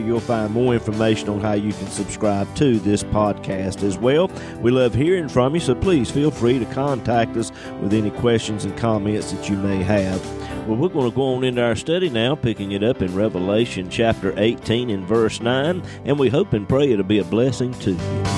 you'll find more information on how you can subscribe to this podcast as well. We love hearing from you, so please feel free to contact us with any questions and comments that you may have. Well, we're going to go on into our study now, picking it up in Revelation chapter 18 and verse 9, and we hope and pray it'll be a blessing to you.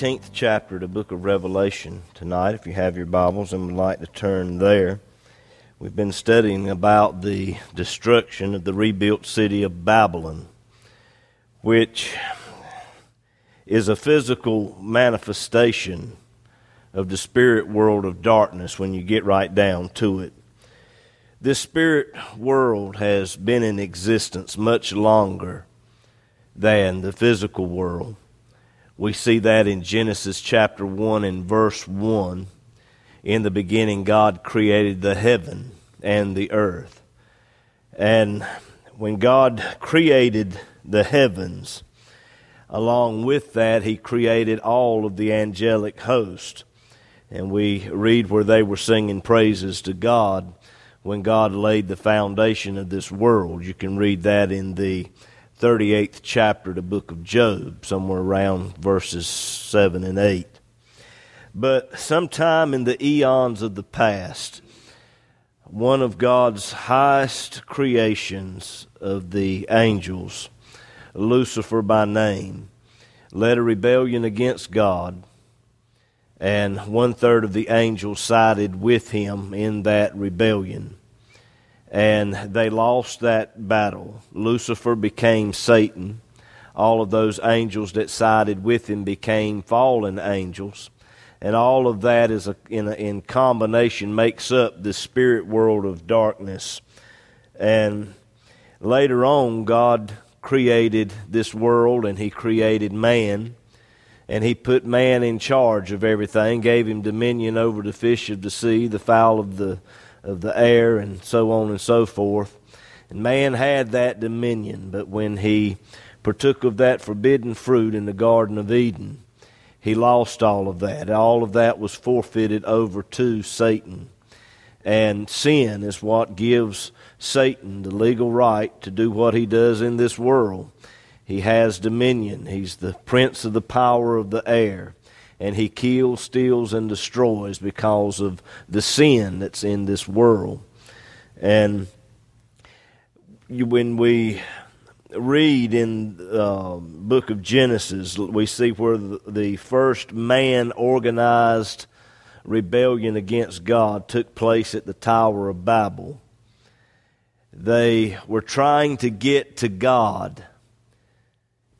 18th chapter of the book of Revelation tonight. If you have your Bibles and would like to turn there, we've been studying about the destruction of the rebuilt city of Babylon, which is a physical manifestation of the spirit world of darkness when you get right down to it. This spirit world has been in existence much longer than the physical world. We see that in Genesis chapter 1 and verse 1. In the beginning, God created the heaven and the earth. And when God created the heavens, along with that, He created all of the angelic host. And we read where they were singing praises to God when God laid the foundation of this world. You can read that in the 38th chapter of the book of Job, somewhere around verses 7 and 8. But sometime in the eons of the past, one of God's highest creations of the angels, Lucifer by name, led a rebellion against God, and one third of the angels sided with him in that rebellion and they lost that battle. Lucifer became Satan. All of those angels that sided with him became fallen angels. And all of that is a, in, a, in combination makes up the spirit world of darkness. And later on, God created this world and He created man. And He put man in charge of everything, gave him dominion over the fish of the sea, the fowl of the of the air and so on and so forth. And man had that dominion, but when he partook of that forbidden fruit in the Garden of Eden, he lost all of that. All of that was forfeited over to Satan. And sin is what gives Satan the legal right to do what he does in this world. He has dominion. He's the prince of the power of the air and he kills, steals, and destroys because of the sin that's in this world. And when we read in the uh, book of Genesis, we see where the first man organized rebellion against God took place at the Tower of Babel. They were trying to get to God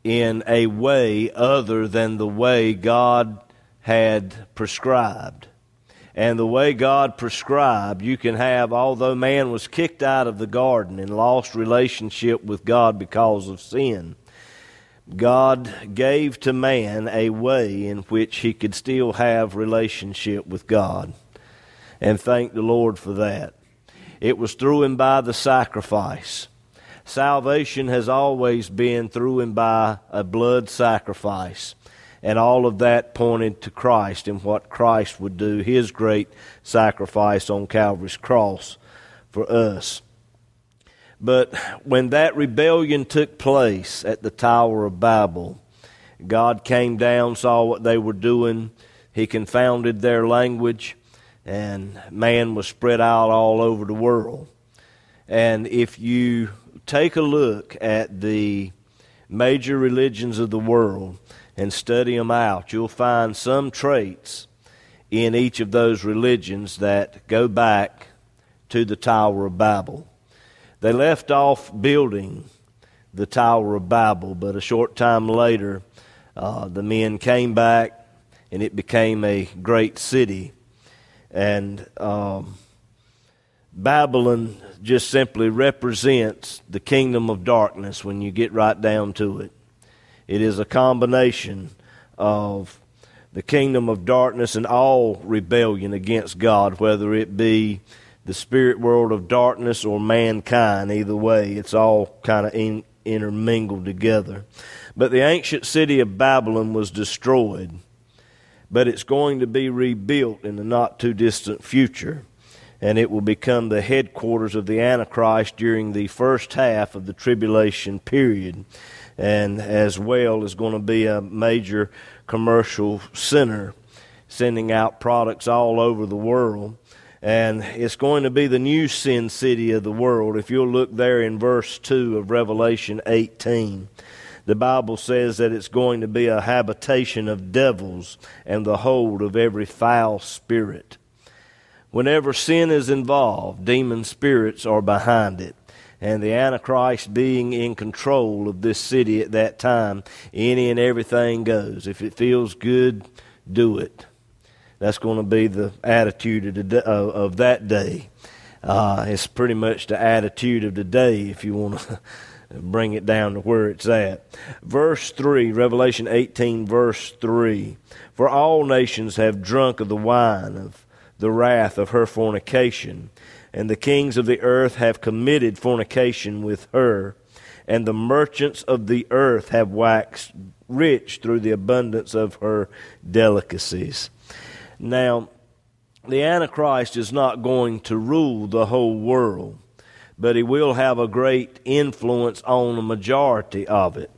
in a way other than the way God had prescribed. And the way God prescribed, you can have, although man was kicked out of the garden and lost relationship with God because of sin, God gave to man a way in which he could still have relationship with God. And thank the Lord for that. It was through and by the sacrifice. Salvation has always been through and by a blood sacrifice. And all of that pointed to Christ and what Christ would do, his great sacrifice on Calvary's cross for us. But when that rebellion took place at the Tower of Babel, God came down, saw what they were doing. He confounded their language, and man was spread out all over the world. And if you take a look at the major religions of the world, and study them out, you'll find some traits in each of those religions that go back to the Tower of Babel. They left off building the Tower of Babel, but a short time later, uh, the men came back and it became a great city. And um, Babylon just simply represents the kingdom of darkness when you get right down to it. It is a combination of the kingdom of darkness and all rebellion against God, whether it be the spirit world of darkness or mankind. Either way, it's all kind of in, intermingled together. But the ancient city of Babylon was destroyed, but it's going to be rebuilt in the not too distant future and it will become the headquarters of the Antichrist during the first half of the tribulation period, and as well is going to be a major commercial center, sending out products all over the world. And it's going to be the new sin city of the world. If you'll look there in verse 2 of Revelation 18, the Bible says that it's going to be a habitation of devils and the hold of every foul spirit. Whenever sin is involved, demon spirits are behind it. And the Antichrist being in control of this city at that time, any and everything goes. If it feels good, do it. That's going to be the attitude of, of, of that day. Uh, it's pretty much the attitude of today, if you want to bring it down to where it's at. Verse 3, Revelation 18, verse 3 For all nations have drunk of the wine of the wrath of her fornication. And the kings of the earth have committed fornication with her, and the merchants of the earth have waxed rich through the abundance of her delicacies. Now, the Antichrist is not going to rule the whole world, but he will have a great influence on the majority of it.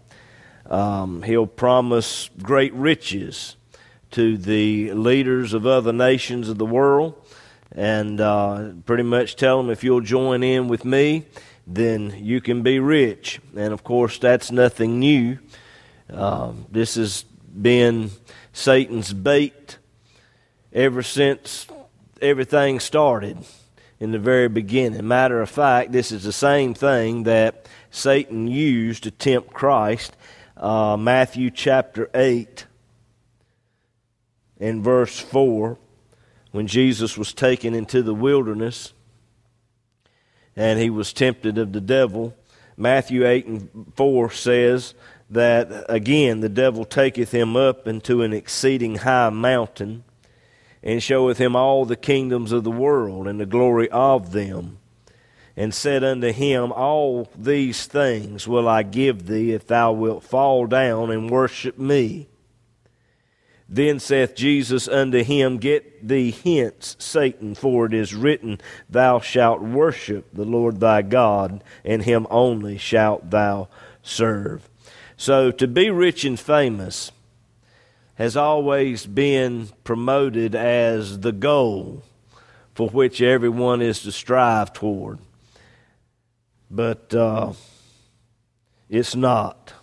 Um, he'll promise great riches to the leaders of other nations of the world and uh, pretty much tell them if you'll join in with me, then you can be rich. And of course, that's nothing new. Uh, this has been Satan's bait ever since everything started in the very beginning. Matter of fact, this is the same thing that Satan used to tempt Christ. Uh, Matthew chapter 8 in verse 4 when Jesus was taken into the wilderness and he was tempted of the devil. Matthew 8 and 4 says that again the devil taketh him up into an exceeding high mountain and showeth him all the kingdoms of the world and the glory of them and said unto him, All these things will I give thee if thou wilt fall down and worship me. Then saith Jesus unto him, Get thee hence, Satan, for it is written, Thou shalt worship the Lord thy God, and him only shalt thou serve. So to be rich and famous has always been promoted as the goal for which everyone is to strive toward. But uh, it's not.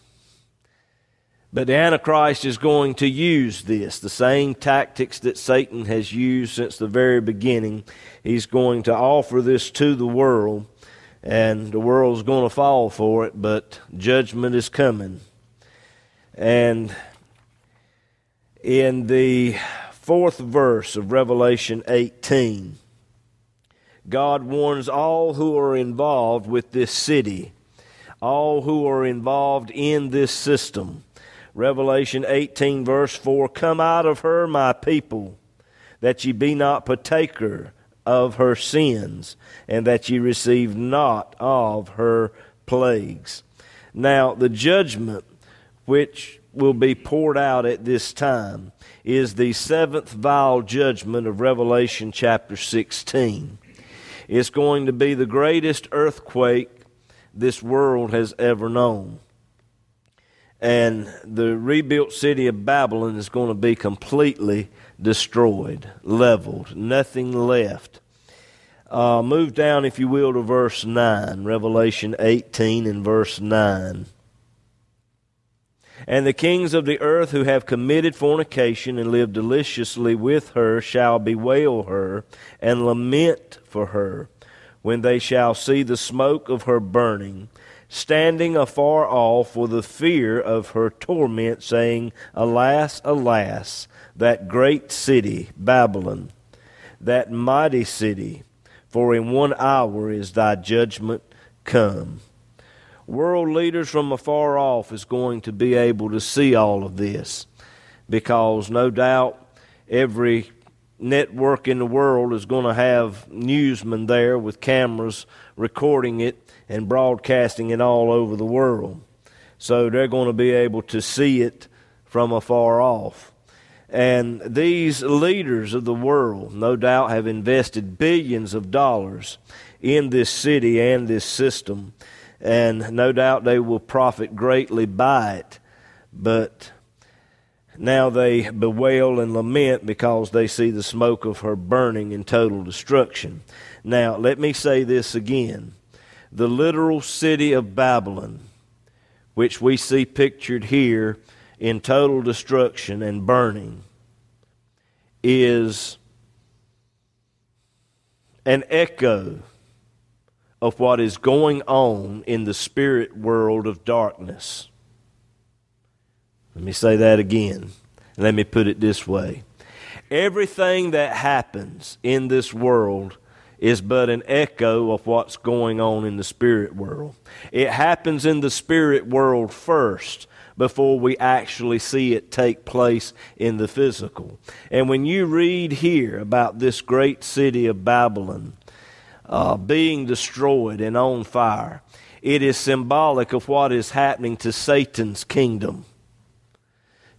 But the Antichrist is going to use this, the same tactics that Satan has used since the very beginning. He's going to offer this to the world, and the world's going to fall for it, but judgment is coming. And in the fourth verse of Revelation 18, God warns all who are involved with this city, all who are involved in this system Revelation 18, verse 4 Come out of her, my people, that ye be not partaker of her sins, and that ye receive not of her plagues. Now, the judgment which will be poured out at this time is the seventh vial judgment of Revelation chapter 16. It's going to be the greatest earthquake this world has ever known and the rebuilt city of Babylon is going to be completely destroyed, leveled, nothing left. Uh, move down, if you will, to verse 9, Revelation 18 and verse 9. And the kings of the earth who have committed fornication and lived deliciously with her shall bewail her and lament for her when they shall see the smoke of her burning standing afar off for the fear of her torment, saying, Alas, alas, that great city, Babylon, that mighty city, for in one hour is thy judgment come. World leaders from afar off is going to be able to see all of this because no doubt every network in the world is going to have newsmen there with cameras recording it and broadcasting it all over the world. So they're going to be able to see it from afar off. And these leaders of the world, no doubt, have invested billions of dollars in this city and this system. And no doubt they will profit greatly by it. But now they bewail and lament because they see the smoke of her burning in total destruction. Now, let me say this again the literal city of Babylon, which we see pictured here in total destruction and burning, is an echo of what is going on in the spirit world of darkness. Let me say that again. Let me put it this way. Everything that happens in this world is but an echo of what's going on in the spirit world. It happens in the spirit world first before we actually see it take place in the physical. And when you read here about this great city of Babylon uh, being destroyed and on fire, it is symbolic of what is happening to Satan's kingdom.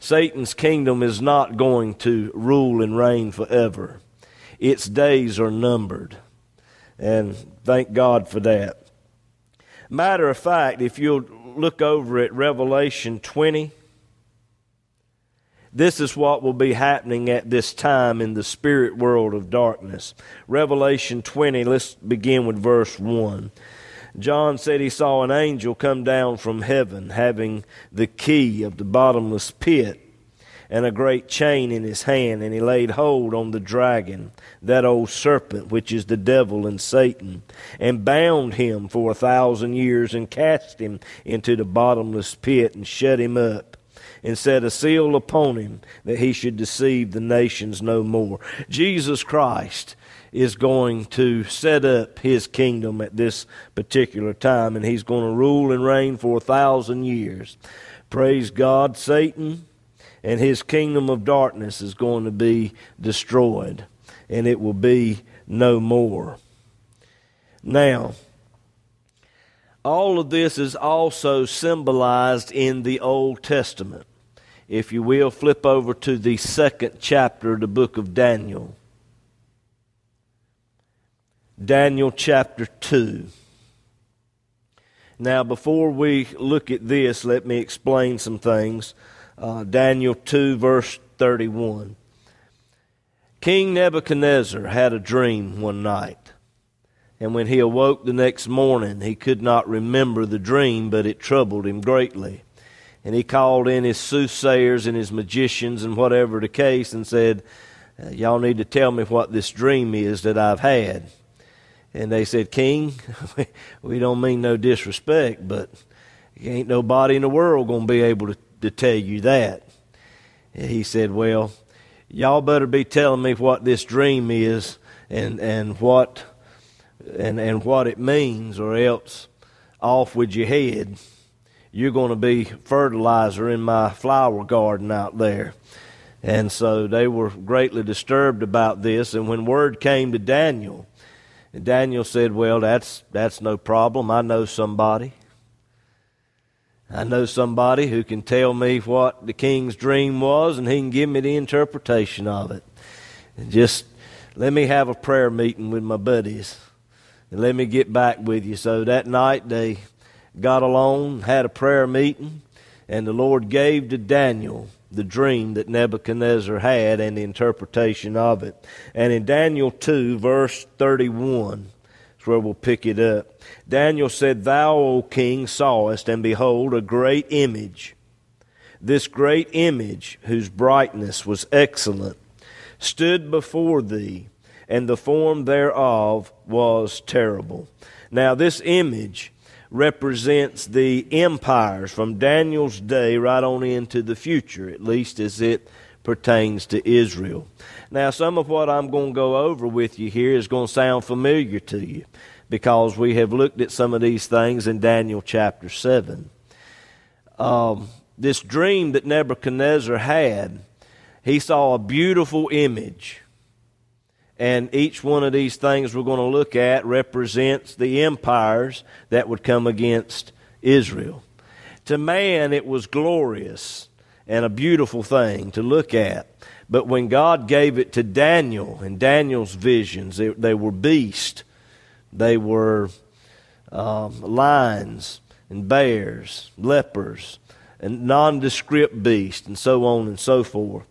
Satan's kingdom is not going to rule and reign forever. Its days are numbered. And thank God for that. Matter of fact, if you'll look over at Revelation 20, this is what will be happening at this time in the spirit world of darkness. Revelation 20, let's begin with verse 1. John said he saw an angel come down from heaven having the key of the bottomless pit and a great chain in his hand, and he laid hold on the dragon, that old serpent, which is the devil and Satan, and bound him for a thousand years, and cast him into the bottomless pit, and shut him up, and set a seal upon him, that he should deceive the nations no more. Jesus Christ is going to set up his kingdom at this particular time, and he's going to rule and reign for a thousand years. Praise God, Satan and his kingdom of darkness is going to be destroyed, and it will be no more. Now, all of this is also symbolized in the Old Testament. If you will, flip over to the second chapter of the book of Daniel. Daniel chapter 2. Now, before we look at this, let me explain some things uh, Daniel 2, verse 31. King Nebuchadnezzar had a dream one night. And when he awoke the next morning, he could not remember the dream, but it troubled him greatly. And he called in his soothsayers and his magicians and whatever the case and said, uh, Y'all need to tell me what this dream is that I've had. And they said, King, we don't mean no disrespect, but ain't nobody in the world going to be able to to tell you that. And He said, Well, y'all better be telling me what this dream is and, and what and, and what it means, or else off with your head. You're going to be fertilizer in my flower garden out there. And so they were greatly disturbed about this. And when word came to Daniel, Daniel said, Well, that's, that's no problem. I know somebody. I know somebody who can tell me what the king's dream was and he can give me the interpretation of it. And just let me have a prayer meeting with my buddies and let me get back with you. So that night they got alone, had a prayer meeting, and the Lord gave to Daniel the dream that Nebuchadnezzar had and the interpretation of it. And in Daniel 2, verse 31, is where we'll pick it up. Daniel said, Thou, O king, sawest, and behold, a great image. This great image, whose brightness was excellent, stood before thee, and the form thereof was terrible. Now, this image represents the empires from Daniel's day right on into the future, at least as it pertains to Israel. Now, some of what I'm going to go over with you here is going to sound familiar to you because we have looked at some of these things in Daniel chapter 7. Um, this dream that Nebuchadnezzar had, he saw a beautiful image. And each one of these things we're going to look at represents the empires that would come against Israel. To man, it was glorious and a beautiful thing to look at. But when God gave it to Daniel and Daniel's visions, they, they were beasts, they were um, lions and bears, lepers, and nondescript beasts, and so on and so forth.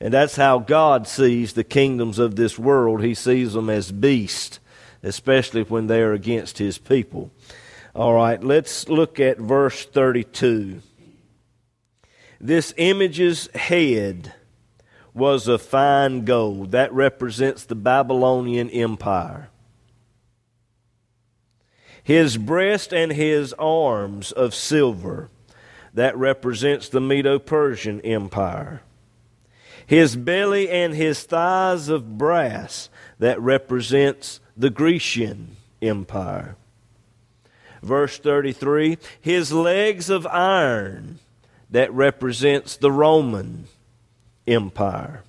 And that's how God sees the kingdoms of this world. He sees them as beasts, especially when they are against his people. All right, let's look at verse 32. This image's head was of fine gold. That represents the Babylonian Empire. His breast and his arms of silver. That represents the Medo Persian Empire. His belly and his thighs of brass. That represents the Grecian Empire. Verse 33 His legs of iron that represents the Roman Empire.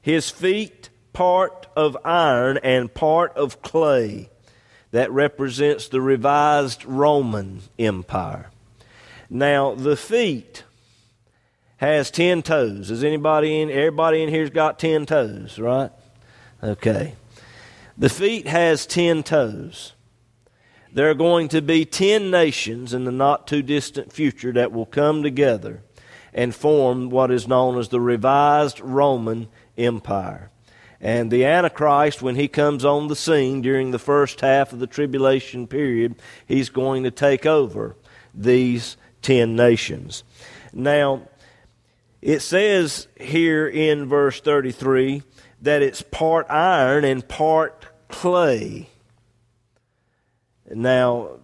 His feet, part of iron and part of clay, that represents the revised Roman Empire. Now, the feet has ten toes. Is anybody in everybody in here's got ten toes, right? Okay. The feet has ten toes there are going to be ten nations in the not too distant future that will come together and form what is known as the revised Roman Empire. And the Antichrist, when he comes on the scene during the first half of the tribulation period, he's going to take over these ten nations. Now, it says here in verse 33 that it's part iron and part clay. Now,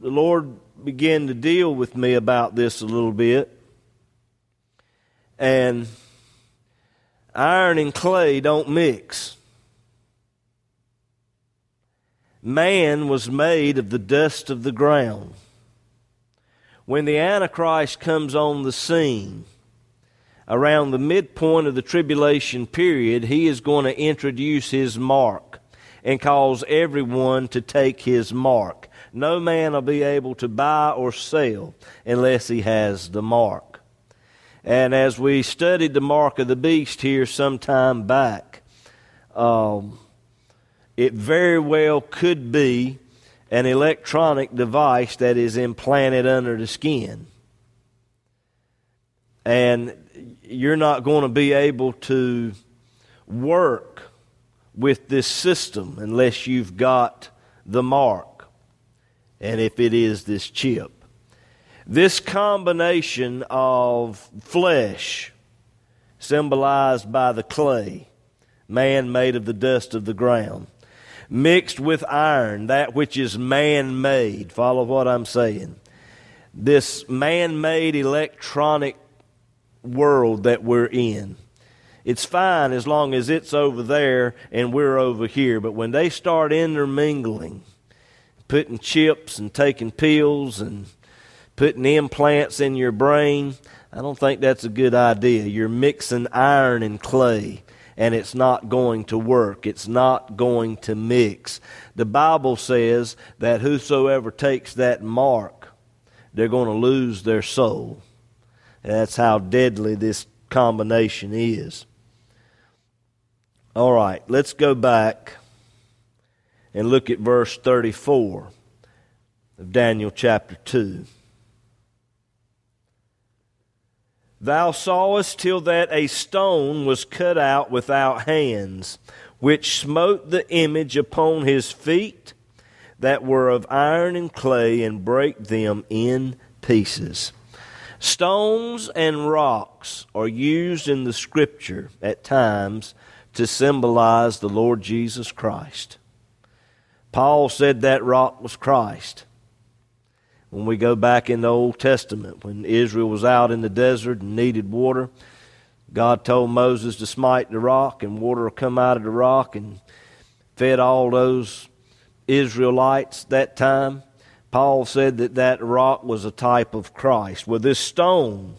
the Lord began to deal with me about this a little bit. And iron and clay don't mix. Man was made of the dust of the ground. When the Antichrist comes on the scene, around the midpoint of the tribulation period, he is going to introduce his mark and cause everyone to take his mark. No man will be able to buy or sell unless he has the mark. And as we studied the mark of the beast here some time back, um, it very well could be an electronic device that is implanted under the skin. And you're not going to be able to work with this system unless you've got the mark, and if it is this chip. This combination of flesh, symbolized by the clay, man made of the dust of the ground, mixed with iron, that which is man made. Follow what I'm saying. This man made electronic world that we're in it's fine as long as it's over there and we're over here. But when they start intermingling, putting chips and taking pills and putting implants in your brain, I don't think that's a good idea. You're mixing iron and clay, and it's not going to work. It's not going to mix. The Bible says that whosoever takes that mark, they're going to lose their soul. That's how deadly this combination is. All right, let's go back and look at verse 34 of Daniel chapter 2. Thou sawest till that a stone was cut out without hands, which smote the image upon his feet that were of iron and clay, and brake them in pieces. Stones and rocks are used in the scripture at times to symbolize the Lord Jesus Christ. Paul said that rock was Christ. When we go back in the Old Testament, when Israel was out in the desert and needed water, God told Moses to smite the rock, and water will come out of the rock and fed all those Israelites that time. Paul said that that rock was a type of Christ. Well, this stone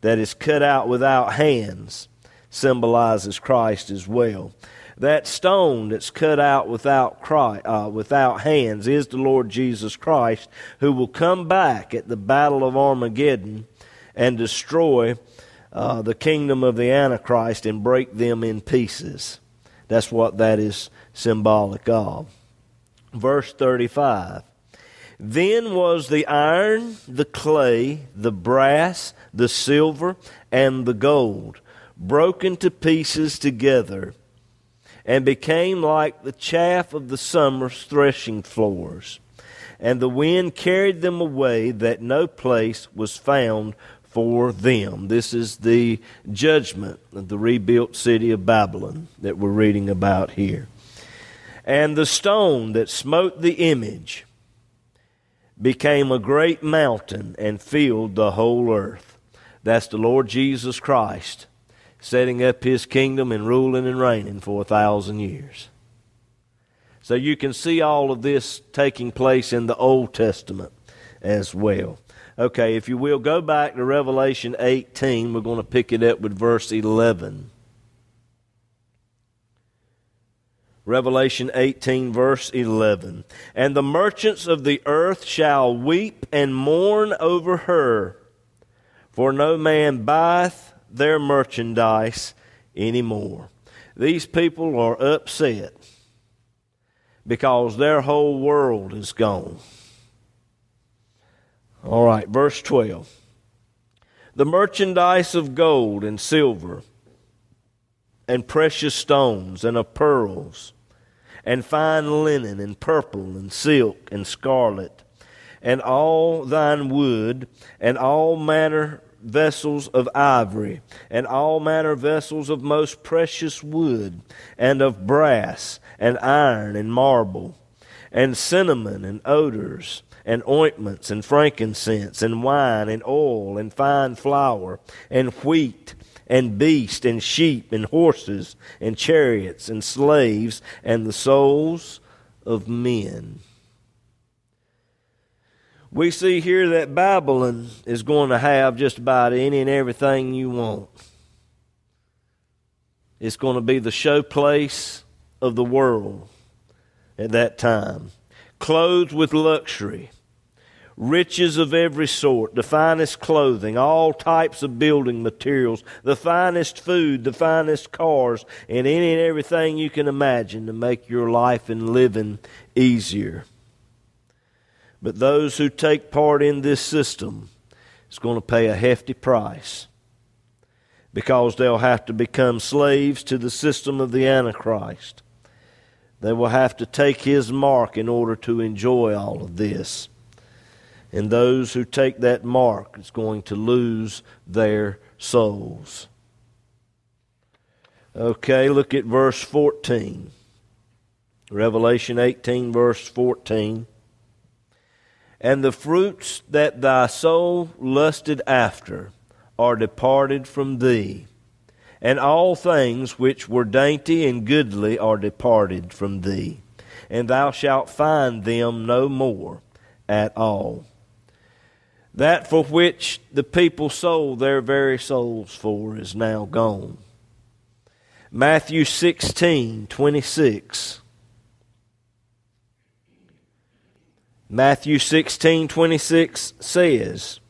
that is cut out without hands symbolizes Christ as well. That stone that's cut out without, Christ, uh, without hands is the Lord Jesus Christ, who will come back at the battle of Armageddon and destroy uh, the kingdom of the Antichrist and break them in pieces. That's what that is symbolic of. Verse 35 Then was the iron, the clay, the brass, the silver, and the gold broken to pieces together and became like the chaff of the summer's threshing floors. And the wind carried them away, that no place was found for them. This is the judgment of the rebuilt city of Babylon that we're reading about here. And the stone that smote the image became a great mountain and filled the whole earth. That's the Lord Jesus Christ setting up his kingdom and ruling and reigning for a thousand years. So you can see all of this taking place in the Old Testament as well. Okay, if you will, go back to Revelation 18. We're going to pick it up with verse 11. Revelation 18, verse 11. And the merchants of the earth shall weep and mourn over her, for no man buyeth their merchandise anymore. These people are upset because their whole world is gone. All right, verse 12. The merchandise of gold and silver and precious stones and of pearls and fine linen and purple and silk and scarlet and all thyine wood and all manner vessels of ivory and all manner vessels of most precious wood and of brass and iron and marble and cinnamon and odors and ointments and frankincense and wine and oil and fine flour and wheat and beast and sheep and horses and chariots and slaves and the souls of men. We see here that Babylon is going to have just about any and everything you want. It's going to be the showplace of the world at that time clothed with luxury, riches of every sort, the finest clothing, all types of building materials, the finest food, the finest cars, and any and everything you can imagine to make your life and living easier. But those who take part in this system is going to pay a hefty price because they'll have to become slaves to the system of the Antichrist. They will have to take his mark in order to enjoy all of this. And those who take that mark is going to lose their souls. Okay, look at verse 14. Revelation 18, verse 14. And the fruits that thy soul lusted after are departed from thee and all things which were dainty and goodly are departed from thee, and thou shalt find them no more at all. That for which the people sold their very souls for is now gone. Matthew 16, 26. Matthew 16, 26 says,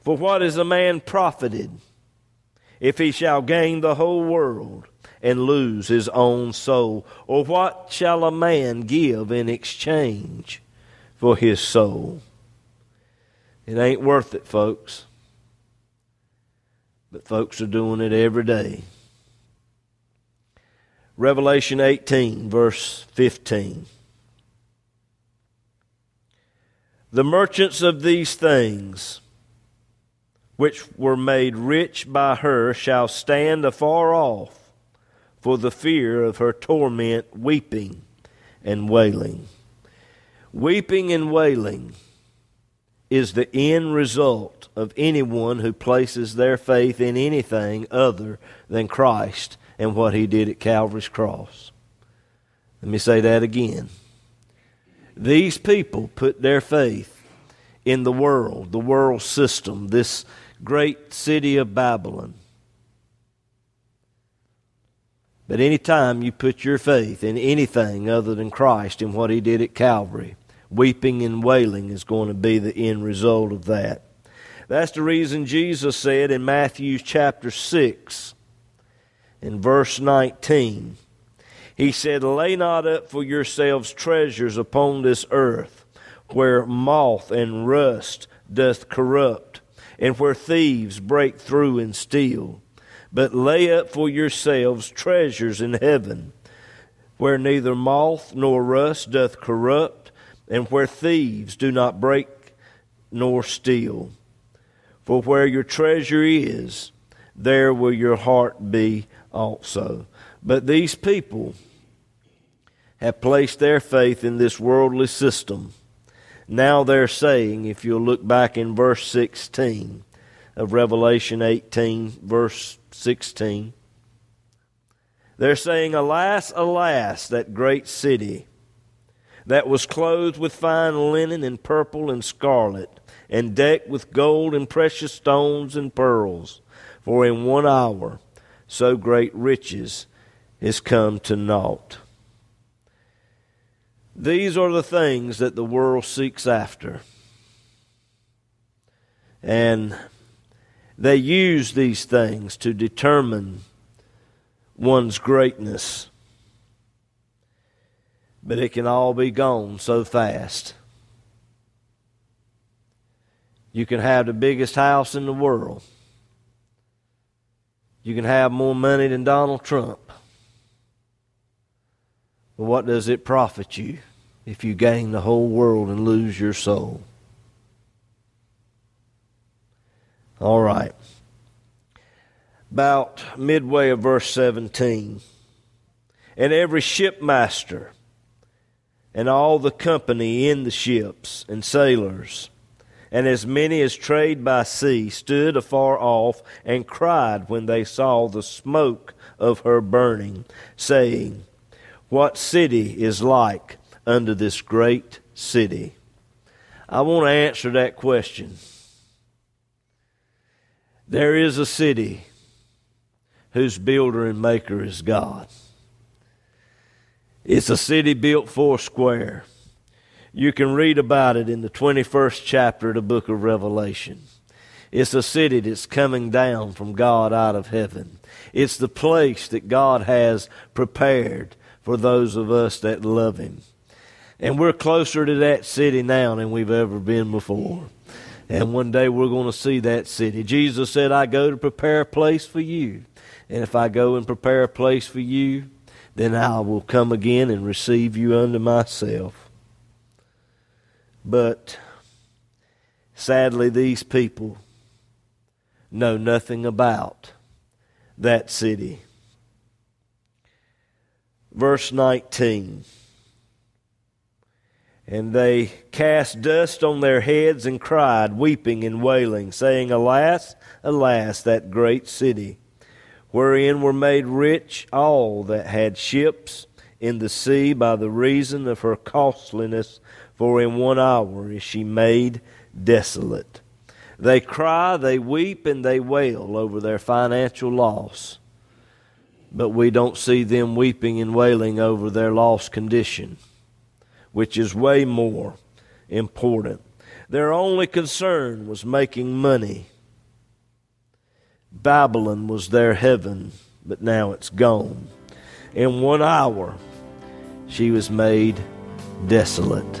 For what is a man profited? if he shall gain the whole world and lose his own soul? Or what shall a man give in exchange for his soul? It ain't worth it, folks. But folks are doing it every day. Revelation 18, verse 15. The merchants of these things which were made rich by her shall stand afar off for the fear of her torment, weeping and wailing. Weeping and wailing is the end result of anyone who places their faith in anything other than Christ and what he did at Calvary's cross. Let me say that again. These people put their faith in the world, the world system, this great city of Babylon. But any time you put your faith in anything other than Christ and what He did at Calvary, weeping and wailing is going to be the end result of that. That's the reason Jesus said in Matthew chapter 6, in verse 19, He said, Lay not up for yourselves treasures upon this earth, where moth and rust doth corrupt, and where thieves break through and steal but lay up for yourselves treasures in heaven, where neither moth nor rust doth corrupt, and where thieves do not break nor steal. For where your treasure is, there will your heart be also. But these people have placed their faith in this worldly system. Now they're saying, if you'll look back in verse 16 of Revelation 18, verse 16. They're saying, Alas, alas, that great city that was clothed with fine linen and purple and scarlet, and decked with gold and precious stones and pearls. For in one hour so great riches is come to naught. These are the things that the world seeks after. And they use these things to determine one's greatness. But it can all be gone so fast. You can have the biggest house in the world. You can have more money than Donald Trump. But what does it profit you if you gain the whole world and lose your soul? All right. About midway of verse 17. And every shipmaster and all the company in the ships and sailors, and as many as trade by sea, stood afar off and cried when they saw the smoke of her burning, saying, What city is like unto this great city? I want to answer that question. There is a city whose builder and maker is God. It's a city built four square. You can read about it in the 21st chapter of the book of Revelation. It's a city that's coming down from God out of heaven. It's the place that God has prepared for those of us that love Him. And we're closer to that city now than we've ever been before. And one day we're going to see that city. Jesus said, I go to prepare a place for you. And if I go and prepare a place for you, then I will come again and receive you unto myself. But sadly, these people know nothing about that city. Verse 19. And they cast dust on their heads and cried, weeping and wailing, saying, Alas, alas, that great city, wherein were made rich all that had ships in the sea by the reason of her costliness, for in one hour is she made desolate. They cry, they weep, and they wail over their financial loss. But we don't see them weeping and wailing over their lost condition which is way more important. Their only concern was making money. Babylon was their heaven, but now it's gone. In one hour, she was made desolate.